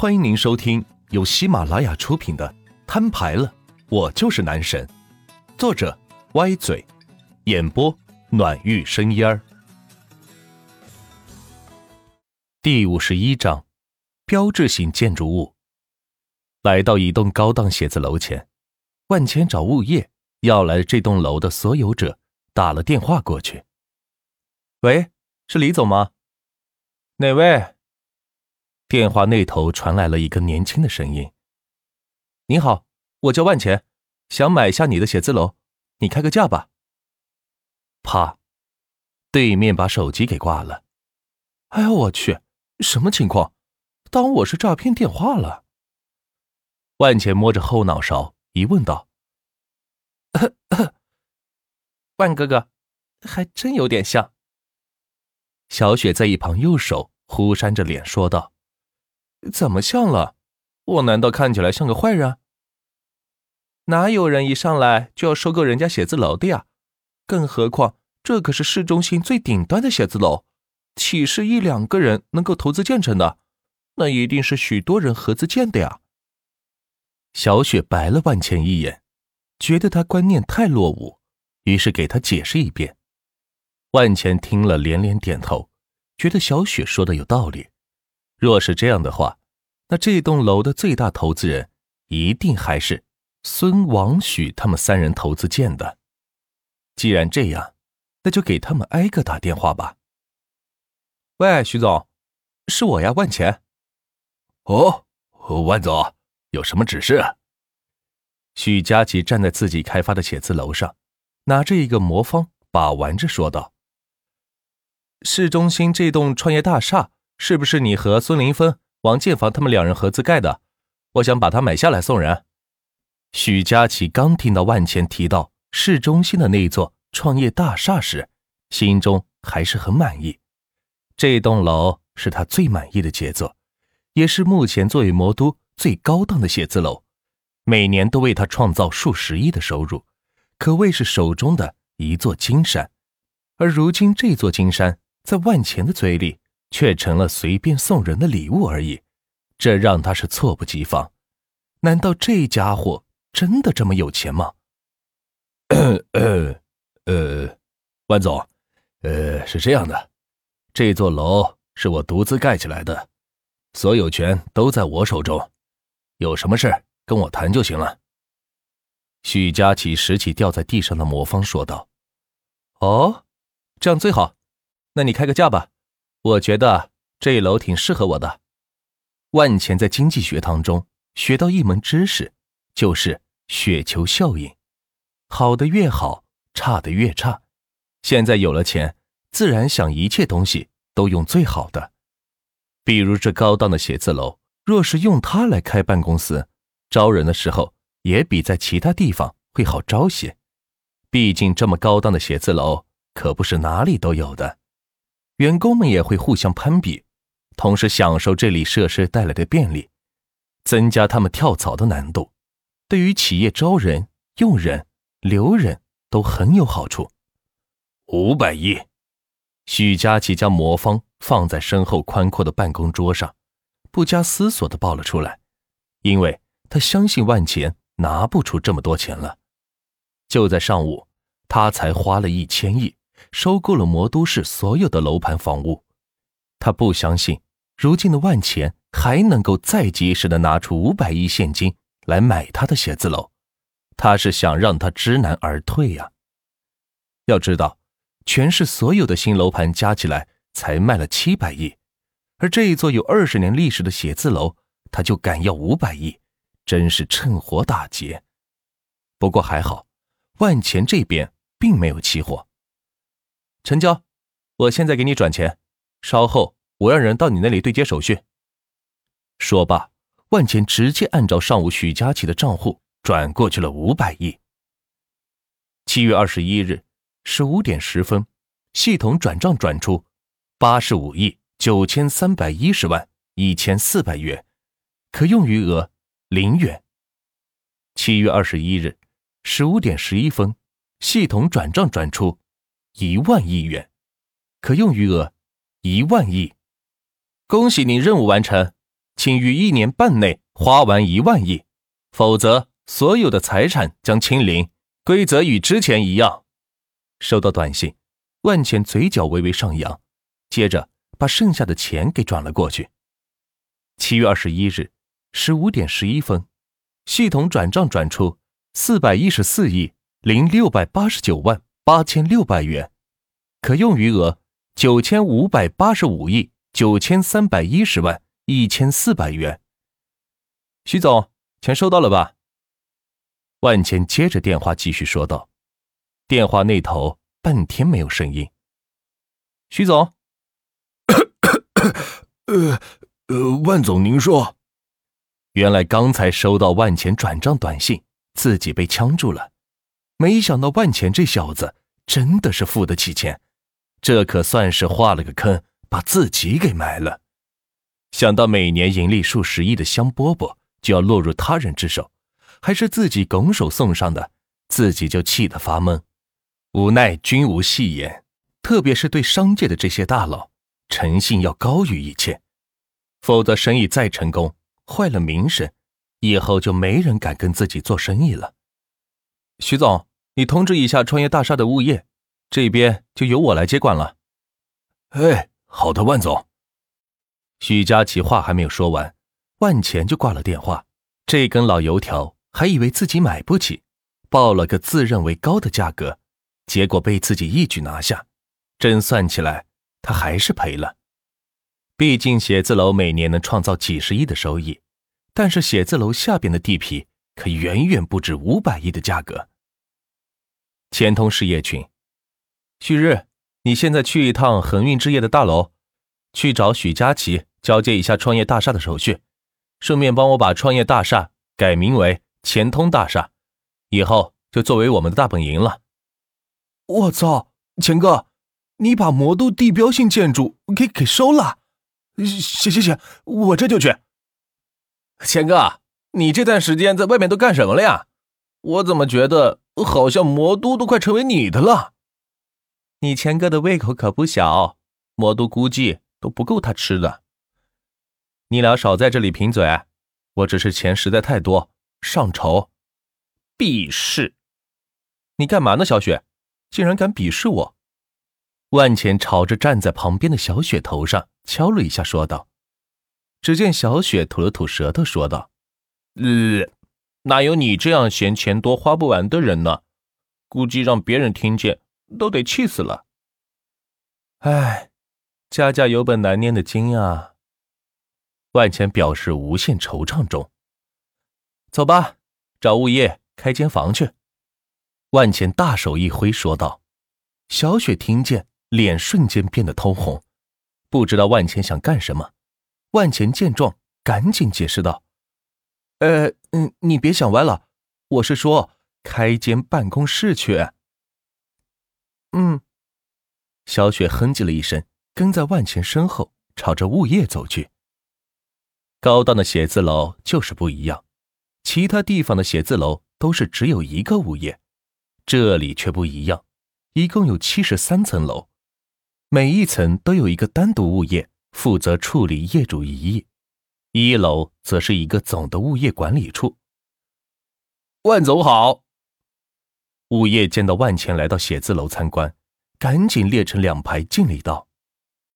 欢迎您收听由喜马拉雅出品的《摊牌了，我就是男神》，作者歪嘴，演播暖玉生烟儿。第五十一章，标志性建筑物。来到一栋高档写字楼前，万千找物业要来这栋楼的所有者打了电话过去。喂，是李总吗？哪位？电话那头传来了一个年轻的声音：“你好，我叫万钱，想买下你的写字楼，你开个价吧。”啪，对面把手机给挂了。哎呦，我去，什么情况？当我是诈骗电话了？万钱摸着后脑勺，疑问道：“万哥哥，还真有点像。”小雪在一旁右手忽扇着脸说道：“怎么像了？我难道看起来像个坏人？哪有人一上来就要收购人家写字楼的呀？更何况这可是市中心最顶端的写字楼，岂是一两个人能够投资建成的？那一定是许多人合资建的呀！”小雪白了万茜一眼，觉得他观念太落伍，于是给他解释一遍。万钱听了连连点头，觉得小雪说的有道理。若是这样的话，那这栋楼的最大投资人一定还是孙王许他们三人投资建的。既然这样，那就给他们挨个打电话吧。喂，徐总，是我呀，万钱。哦，万总，有什么指示？许佳琪站在自己开发的写字楼上，拿着一个魔方把玩着，说道。市中心这栋创业大厦是不是你和孙林峰、王建房他们两人合资盖的？我想把它买下来送人。许佳琪刚听到万钱提到市中心的那座创业大厦时，心中还是很满意。这栋楼是他最满意的杰作，也是目前作为魔都最高档的写字楼，每年都为他创造数十亿的收入，可谓是手中的一座金山。而如今这座金山。在万钱的嘴里，却成了随便送人的礼物而已，这让他是猝不及防。难道这家伙真的这么有钱吗？呃，呃，万总，呃，是这样的，这座楼是我独自盖起来的，所有权都在我手中，有什么事跟我谈就行了。许佳琪拾起掉在地上的魔方，说道：“哦，这样最好。”那你开个价吧，我觉得这一楼挺适合我的。万钱在经济学堂中学到一门知识，就是雪球效应，好的越好，差的越差。现在有了钱，自然想一切东西都用最好的。比如这高档的写字楼，若是用它来开办公司，招人的时候也比在其他地方会好招些。毕竟这么高档的写字楼可不是哪里都有的。员工们也会互相攀比，同时享受这里设施带来的便利，增加他们跳槽的难度，对于企业招人、用人、留人都很有好处。五百亿，许佳琪将魔方放在身后宽阔的办公桌上，不加思索的报了出来，因为他相信万钱拿不出这么多钱了。就在上午，他才花了一千亿。收购了魔都市所有的楼盘房屋，他不相信如今的万钱还能够再及时的拿出五百亿现金来买他的写字楼，他是想让他知难而退呀。要知道，全市所有的新楼盘加起来才卖了七百亿，而这一座有二十年历史的写字楼，他就敢要五百亿，真是趁火打劫。不过还好，万钱这边并没有起火。成交，我现在给你转钱，稍后我让人到你那里对接手续。说罢，万钱直接按照上午许佳琪的账户转过去了五百亿。七月二十一日十五点十分，系统转账转出八十五亿九千三百一十万一千四百元，可用余额零元。七月二十一日十五点十一分，系统转账转出。一万亿元，可用余额一万亿。恭喜您任务完成，请于一年半内花完一万亿，否则所有的财产将清零，规则与之前一样。收到短信，万钱嘴角微微上扬，接着把剩下的钱给转了过去。七月二十一日十五点十一分，系统转账转出四百一十四亿零六百八十九万八千六百元，可用余额九千五百八十五亿九千三百一十万。一千四百元，徐总，钱收到了吧？万钱接着电话继续说道。电话那头半天没有声音。徐总，呃呃，万总，您说。原来刚才收到万钱转账短信，自己被呛住了。没想到万钱这小子真的是付得起钱，这可算是画了个坑，把自己给埋了。想到每年盈利数十亿的香饽饽就要落入他人之手，还是自己拱手送上的，自己就气得发懵。无奈君无戏言，特别是对商界的这些大佬，诚信要高于一切，否则生意再成功，坏了名声，以后就没人敢跟自己做生意了。徐总，你通知一下创业大厦的物业，这边就由我来接管了。哎，好的，万总。许佳琪话还没有说完，万钱就挂了电话。这根老油条还以为自己买不起，报了个自认为高的价格，结果被自己一举拿下。真算起来，他还是赔了。毕竟写字楼每年能创造几十亿的收益，但是写字楼下边的地皮可远远不止五百亿的价格。钱通事业群，旭日，你现在去一趟恒运置业的大楼，去找许佳琪。交接一下创业大厦的手续，顺便帮我把创业大厦改名为钱通大厦，以后就作为我们的大本营了。我操，钱哥，你把魔都地标性建筑给给收了？行行行，我这就去。钱哥，你这段时间在外面都干什么了呀？我怎么觉得好像魔都都快成为你的了？你钱哥的胃口可不小，魔都估计都不够他吃的。你俩少在这里贫嘴，我只是钱实在太多，上愁。鄙视！你干嘛呢，小雪？竟然敢鄙视我！万钱朝着站在旁边的小雪头上敲了一下，说道。只见小雪吐了吐舌头，说道：“呃，哪有你这样嫌钱多花不完的人呢？估计让别人听见都得气死了。”哎，家家有本难念的经呀。万钱表示无限惆怅中。走吧，找物业开间房去。万钱大手一挥，说道。小雪听见，脸瞬间变得通红，不知道万钱想干什么。万钱见状，赶紧解释道：“呃，嗯，你别想歪了，我是说开间办公室去。”嗯。小雪哼唧了一声，跟在万钱身后，朝着物业走去。高档的写字楼就是不一样，其他地方的写字楼都是只有一个物业，这里却不一样，一共有七十三层楼，每一层都有一个单独物业负责处理业主异议，一楼则是一个总的物业管理处。万总好，物业见到万钱来到写字楼参观，赶紧列成两排敬礼道：“